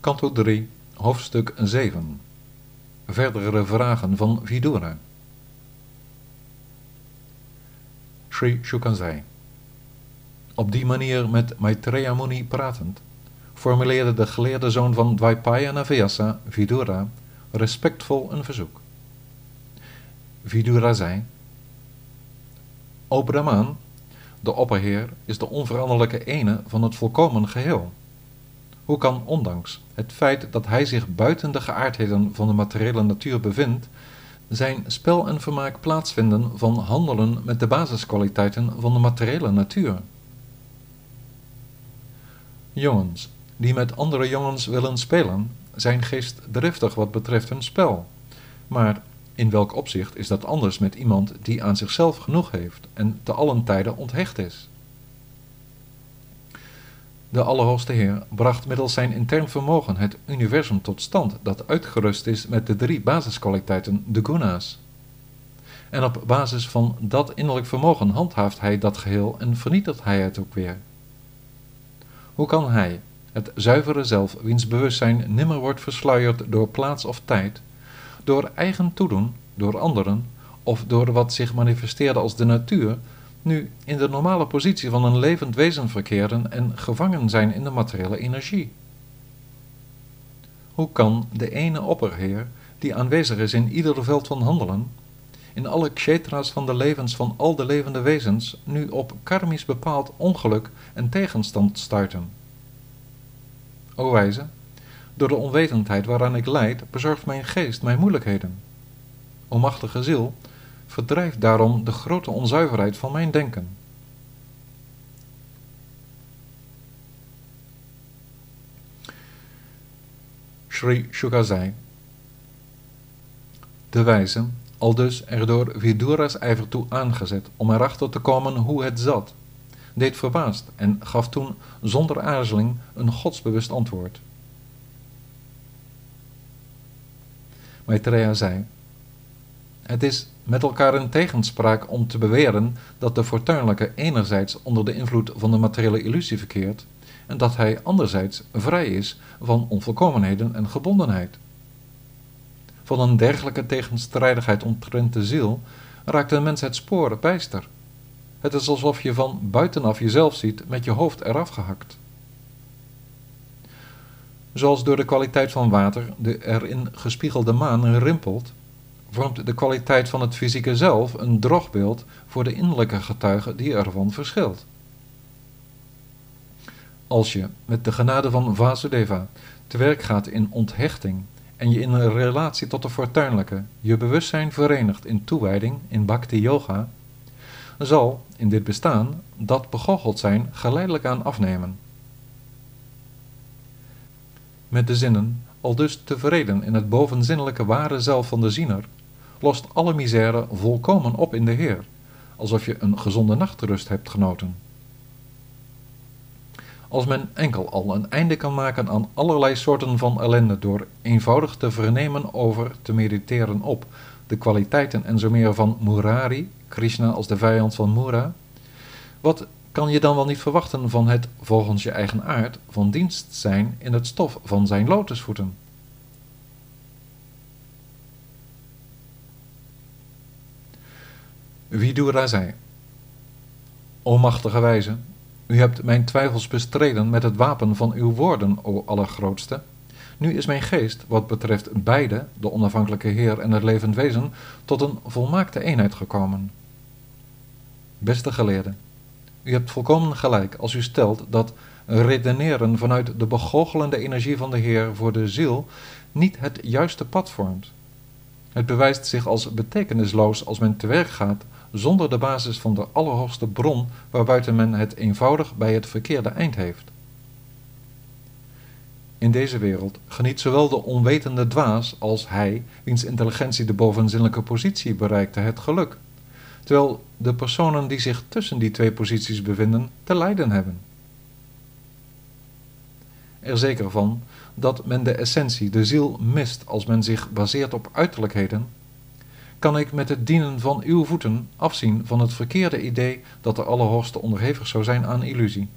Kanto 3, hoofdstuk 7 Verdere vragen van Vidura Sri Shukanzai Op die manier met Maitreya Muni pratend, formuleerde de geleerde zoon van Dvaipayana Vyasa, Vidura, respectvol een verzoek. Vidura zei, O Brahman, de opperheer is de onveranderlijke ene van het volkomen geheel. Hoe kan ondanks het feit dat hij zich buiten de geaardheden van de materiële natuur bevindt, zijn spel en vermaak plaatsvinden van handelen met de basiskwaliteiten van de materiële natuur? Jongens die met andere jongens willen spelen, zijn geestdriftig wat betreft hun spel. Maar in welk opzicht is dat anders met iemand die aan zichzelf genoeg heeft en te allen tijden onthecht is? De Allerhoogste Heer bracht middels zijn intern vermogen het universum tot stand dat uitgerust is met de drie basiskwaliteiten, de guna's. En op basis van dat innerlijk vermogen handhaaft hij dat geheel en vernietigt hij het ook weer. Hoe kan hij, het zuivere zelf, wiens bewustzijn nimmer wordt versluierd door plaats of tijd, door eigen toedoen, door anderen, of door wat zich manifesteerde als de natuur, nu in de normale positie van een levend wezen verkeren en gevangen zijn in de materiële energie? Hoe kan de ene opperheer, die aanwezig is in ieder veld van handelen, in alle kshetra's van de levens van al de levende wezens, nu op karmisch bepaald ongeluk en tegenstand stuiten? O wijze, door de onwetendheid waaraan ik leid, bezorgt mijn geest mijn moeilijkheden. O machtige ziel, verdrijf daarom de grote onzuiverheid van mijn denken. Sri Shuka zei, de wijze, aldus er door Vidura's ijver toe aangezet om erachter te komen hoe het zat, deed verbaasd en gaf toen zonder aarzeling een godsbewust antwoord. Maitreya zei, het is met elkaar in tegenspraak om te beweren dat de fortuinlijke enerzijds onder de invloed van de materiële illusie verkeert en dat hij anderzijds vrij is van onvolkomenheden en gebondenheid. Van een dergelijke tegenstrijdigheid omtrent de ziel raakt een mens het spoor bijster. Het is alsof je van buitenaf jezelf ziet met je hoofd eraf gehakt. Zoals door de kwaliteit van water de erin gespiegelde maan rimpelt, vormt de kwaliteit van het fysieke zelf een drogbeeld voor de innerlijke getuige die ervan verschilt. Als je met de genade van Vasudeva te werk gaat in onthechting en je in een relatie tot de fortuinlijke je bewustzijn verenigt in toewijding in bhakti yoga, zal in dit bestaan dat begoocheld zijn geleidelijk aan afnemen. Met de zinnen al dus tevreden in het bovenzinnelijke ware zelf van de ziener, lost alle misère volkomen op in de Heer, alsof je een gezonde nachtrust hebt genoten. Als men enkel al een einde kan maken aan allerlei soorten van ellende door eenvoudig te vernemen over, te mediteren op, de kwaliteiten en zo meer van Murari, Krishna als de vijand van Mura, wat kan je dan wel niet verwachten van het, volgens je eigen aard, van dienst zijn in het stof van zijn lotusvoeten? Vidura zei, O machtige wijze, u hebt mijn twijfels bestreden met het wapen van uw woorden, o Allergrootste. Nu is mijn geest, wat betreft beide, de onafhankelijke Heer en het levend wezen, tot een volmaakte eenheid gekomen. Beste geleerde, u hebt volkomen gelijk als u stelt dat redeneren vanuit de begoochelende energie van de Heer voor de ziel niet het juiste pad vormt. Het bewijst zich als betekenisloos als men te werk gaat zonder de basis van de allerhoogste bron waarbuiten men het eenvoudig bij het verkeerde eind heeft. In deze wereld geniet zowel de onwetende dwaas als hij, wiens intelligentie de bovenzinnelijke positie bereikte, het geluk, terwijl de personen die zich tussen die twee posities bevinden te lijden hebben. Er zeker van dat men de essentie, de ziel, mist als men zich baseert op uiterlijkheden kan ik met het dienen van uw voeten afzien van het verkeerde idee dat de Allerhoogste onderhevig zou zijn aan illusie.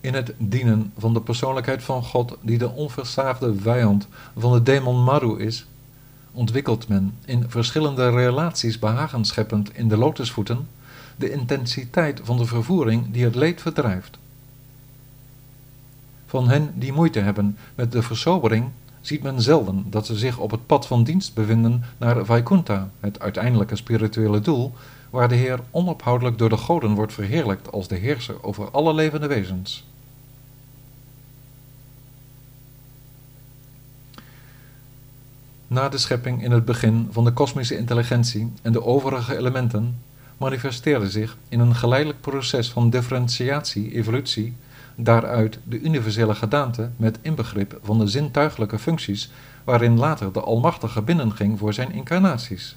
In het dienen van de persoonlijkheid van God, die de onversaagde vijand van de demon Maru is, ontwikkelt men in verschillende relaties behagen scheppend in de lotusvoeten de intensiteit van de vervoering die het leed verdrijft. Van hen die moeite hebben met de versobering ziet men zelden dat ze zich op het pad van dienst bevinden naar Vaikuntha, het uiteindelijke spirituele doel, waar de Heer onophoudelijk door de goden wordt verheerlijkt als de heerser over alle levende wezens. Na de schepping in het begin van de kosmische intelligentie en de overige elementen manifesteerde zich in een geleidelijk proces van differentiatie, evolutie, daaruit de universele gedaante met inbegrip van de zintuigelijke functies waarin later de Almachtige binnenging voor zijn incarnaties.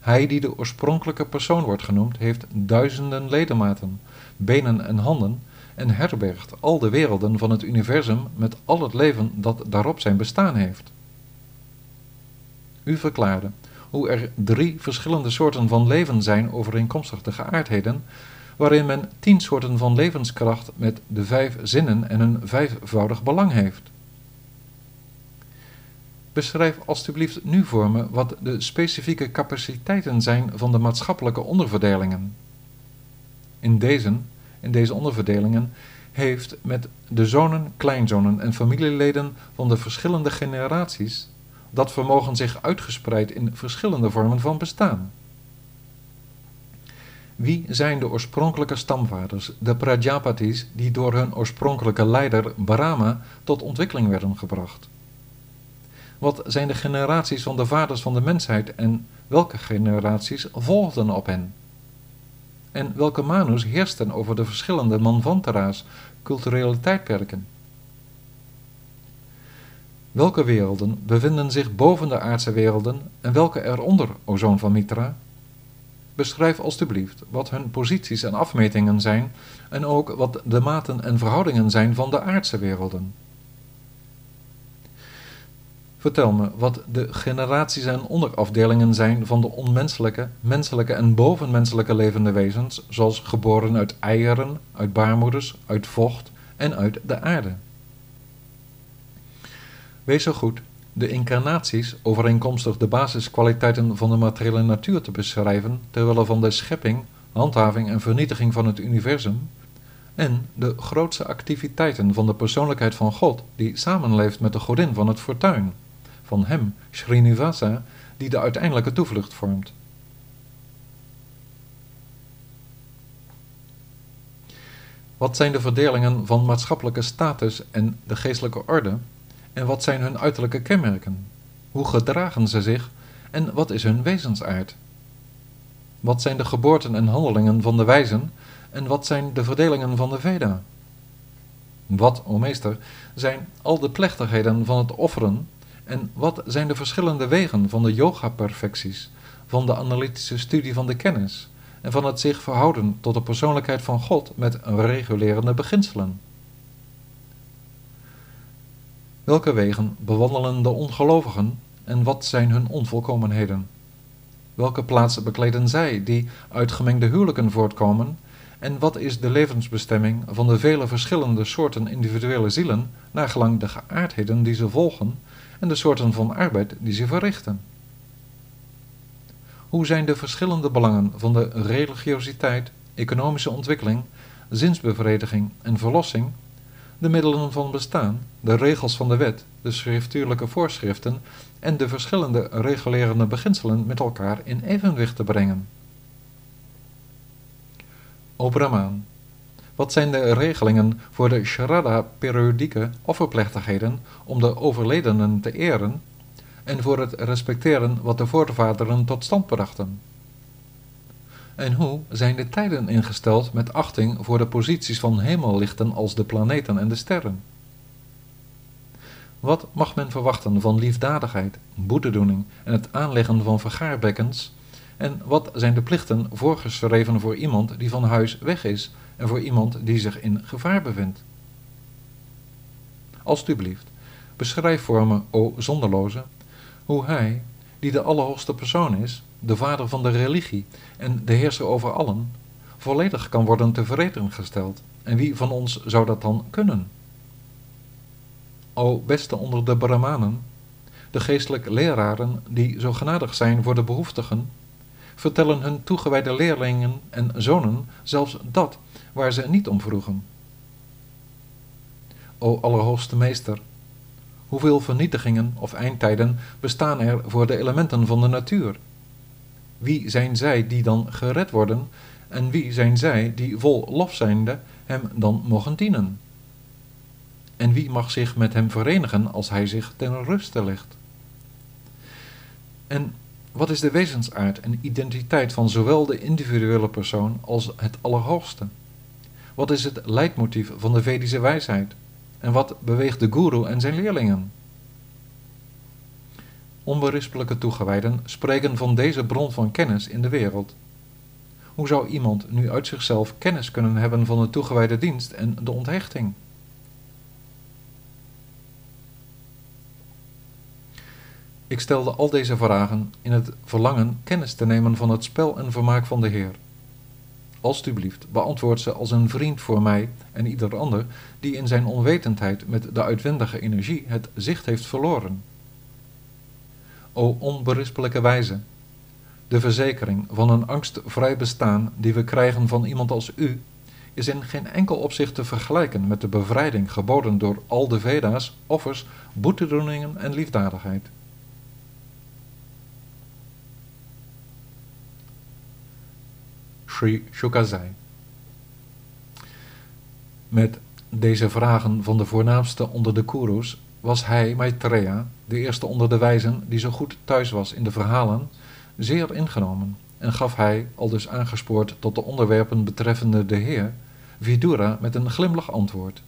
Hij die de oorspronkelijke persoon wordt genoemd, heeft duizenden ledematen, benen en handen en herbergt al de werelden van het universum met al het leven dat daarop zijn bestaan heeft. U verklaarde hoe er drie verschillende soorten van leven zijn overeenkomstig de geaardheden, waarin men tien soorten van levenskracht met de vijf zinnen en een vijfvoudig belang heeft. Beschrijf alstublieft nu voor me wat de specifieke capaciteiten zijn van de maatschappelijke onderverdelingen. In deze, in deze onderverdelingen heeft met de zonen, kleinzonen en familieleden van de verschillende generaties dat vermogen zich uitgespreid in verschillende vormen van bestaan. Wie zijn de oorspronkelijke stamvaders, de Prajapatis, die door hun oorspronkelijke leider Brahma tot ontwikkeling werden gebracht? Wat zijn de generaties van de vaders van de mensheid en welke generaties volgden op hen? En welke manus heersten over de verschillende manvantara's, culturele tijdperken? Welke werelden bevinden zich boven de aardse werelden en welke eronder, o zoon van Mitra? Beschrijf alstublieft wat hun posities en afmetingen zijn en ook wat de maten en verhoudingen zijn van de aardse werelden. Vertel me wat de generaties en onderafdelingen zijn van de onmenselijke, menselijke en bovenmenselijke levende wezens, zoals geboren uit eieren, uit baarmoeders, uit vocht en uit de aarde. Wees zo goed de incarnaties overeenkomstig de basiskwaliteiten van de materiële natuur te beschrijven terwille van de schepping, handhaving en vernietiging van het universum en de grootste activiteiten van de persoonlijkheid van God die samenleeft met de godin van het fortuin, van hem, Srinivasa, die de uiteindelijke toevlucht vormt. Wat zijn de verdelingen van maatschappelijke status en de geestelijke orde en wat zijn hun uiterlijke kenmerken? Hoe gedragen ze zich en wat is hun wezensaard? Wat zijn de geboorten en handelingen van de wijzen en wat zijn de verdelingen van de Veda? Wat, o meester, zijn al de plechtigheden van het offeren en wat zijn de verschillende wegen van de yoga-perfecties, van de analytische studie van de kennis en van het zich verhouden tot de persoonlijkheid van God met regulerende beginselen? Welke wegen bewandelen de ongelovigen en wat zijn hun onvolkomenheden? Welke plaatsen bekleden zij die uit gemengde huwelijken voortkomen en wat is de levensbestemming van de vele verschillende soorten individuele zielen, naar gelang de geaardheden die ze volgen en de soorten van arbeid die ze verrichten? Hoe zijn de verschillende belangen van de religiositeit, economische ontwikkeling, zinsbevrediging en verlossing de middelen van bestaan, de regels van de wet, de schriftuurlijke voorschriften en de verschillende regulerende beginselen met elkaar in evenwicht te brengen. O Brahmaan, wat zijn de regelingen voor de Shraddha-periodieke offerplechtigheden om de overledenen te eren en voor het respecteren wat de voorvaderen tot stand brachten? En hoe zijn de tijden ingesteld met achting voor de posities van hemellichten als de planeten en de sterren? Wat mag men verwachten van liefdadigheid, boetedoening en het aanleggen van vergaarbekkens? En wat zijn de plichten voorgeschreven voor iemand die van huis weg is en voor iemand die zich in gevaar bevindt? Alsjeblieft, beschrijf voor me, o zonderloze, hoe hij, die de Allerhoogste Persoon is, de vader van de religie en de heerser over allen, volledig kan worden tevreden gesteld. En wie van ons zou dat dan kunnen? O beste onder de Brahmanen, de geestelijke leraren die zo genadig zijn voor de behoeftigen, vertellen hun toegewijde leerlingen en zonen zelfs dat waar ze niet om vroegen. O Allerhoogste Meester, hoeveel vernietigingen of eindtijden bestaan er voor de elementen van de natuur? Wie zijn zij die dan gered worden en wie zijn zij die vol lof zijnde hem dan mogen dienen? En wie mag zich met hem verenigen als hij zich ten ruste legt? En wat is de wezensaard en identiteit van zowel de individuele persoon als het Allerhoogste? Wat is het leidmotief van de Vedische wijsheid? En wat beweegt de guru en zijn leerlingen? Onberispelijke toegewijden spreken van deze bron van kennis in de wereld. Hoe zou iemand nu uit zichzelf kennis kunnen hebben van de toegewijde dienst en de onthechting? Ik stelde al deze vragen in het verlangen kennis te nemen van het spel en vermaak van de Heer. Alsjeblieft, beantwoord ze als een vriend voor mij en ieder ander die in zijn onwetendheid met de uitwendige energie het zicht heeft verloren. O onberispelijke wijze, de verzekering van een angstvrij bestaan die we krijgen van iemand als u, is in geen enkel opzicht te vergelijken met de bevrijding geboden door al de Veda's, offers, boetedoeningen en liefdadigheid. Sri Shukazai. Met deze vragen van de voornaamste onder de Kurus was hij, Maitreya, de eerste onder de wijzen die zo goed thuis was in de verhalen, zeer ingenomen en gaf hij, al dus aangespoord tot de onderwerpen betreffende de Heer, Vidura met een glimlach antwoord.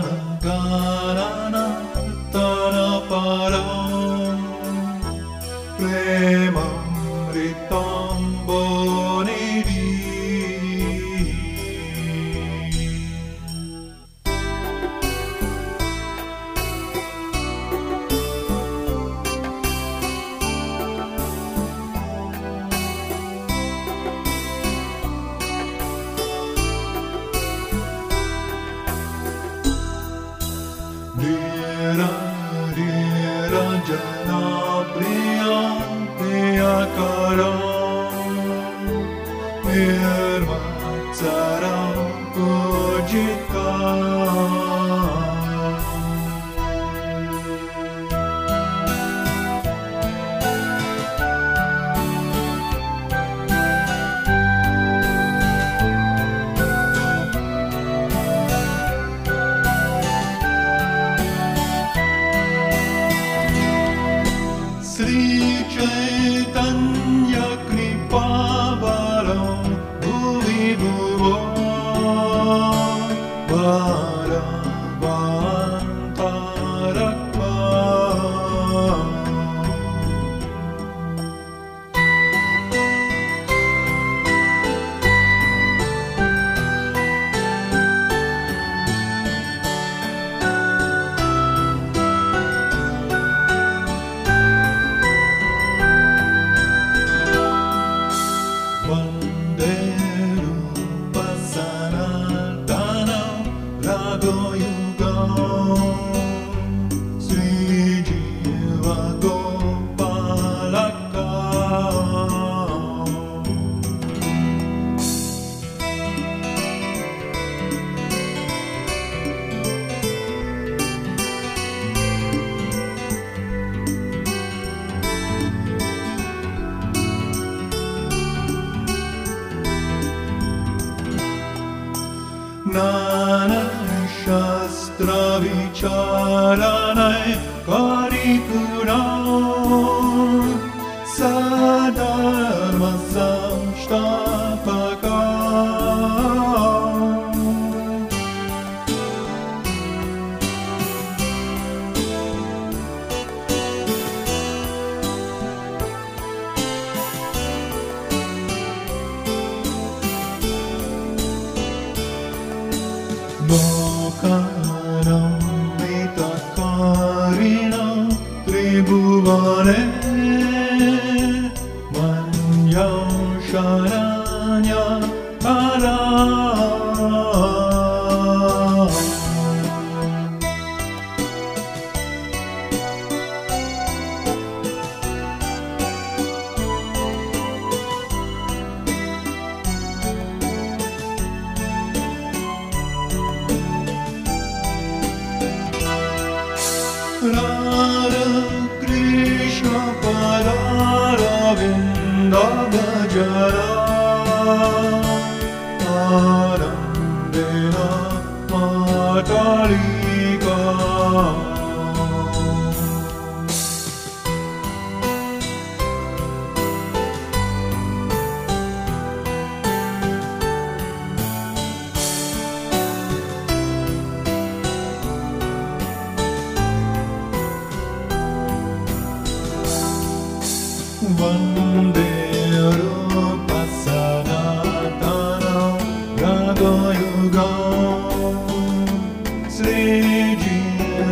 Krishna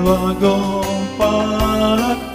bagong pag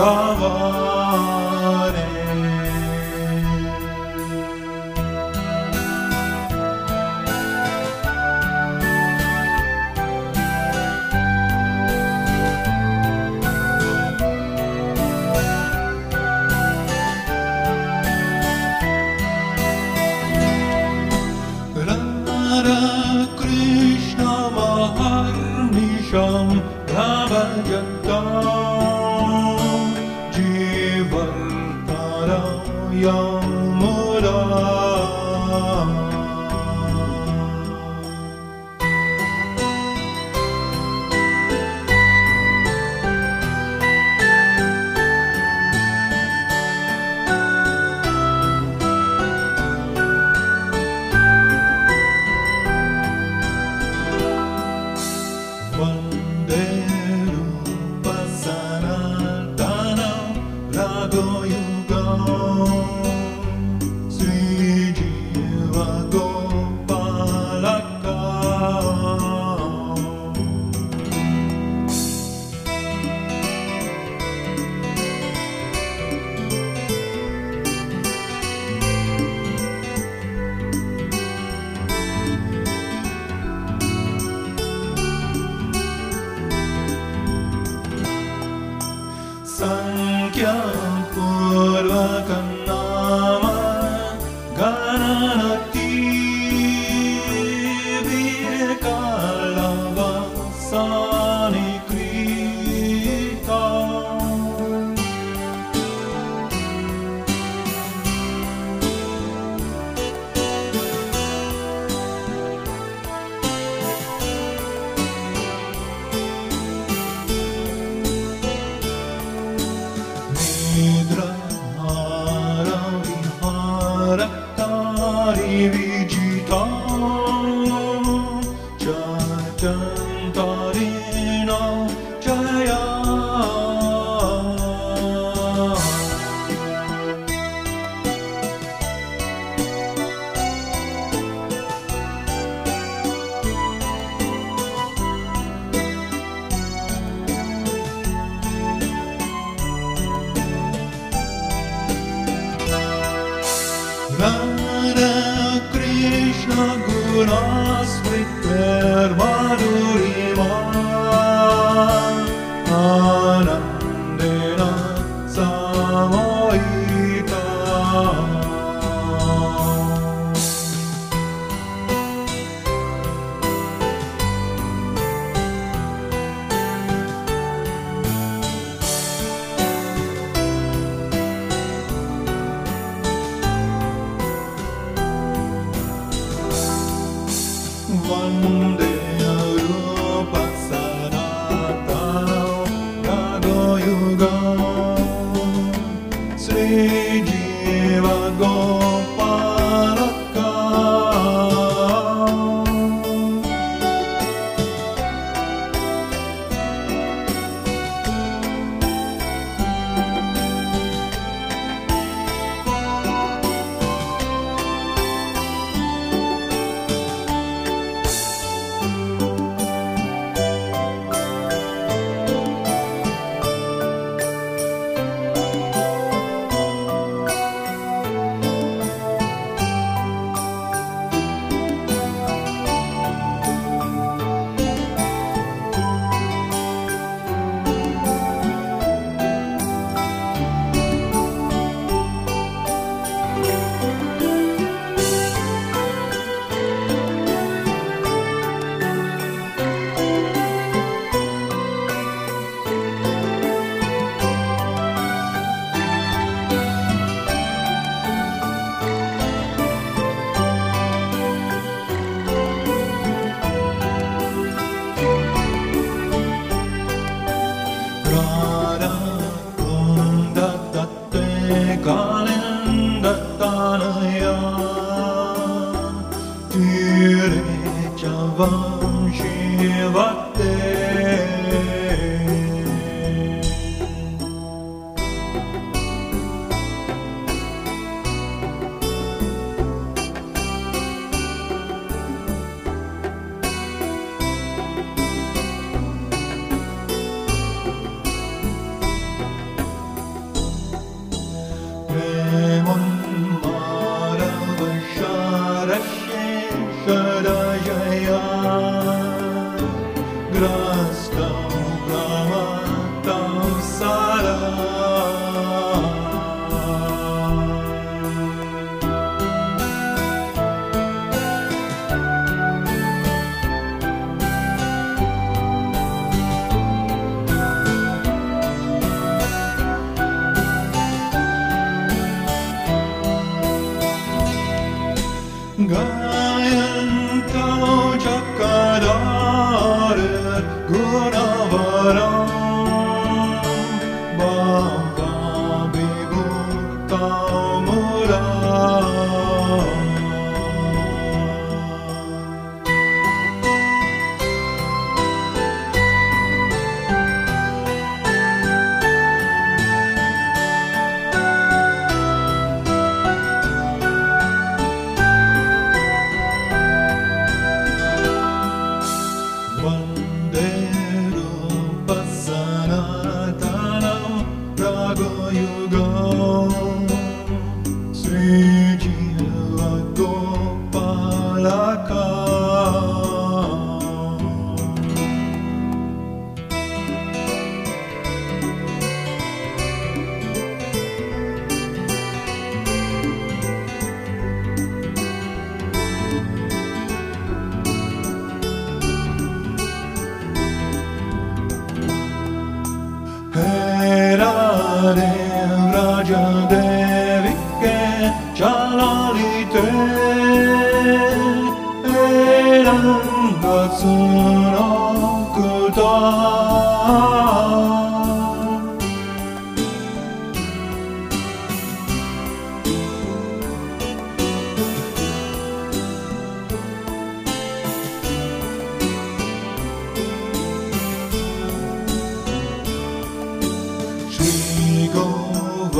love. gone. Taraktar evi citar Vande Europa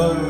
over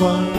one.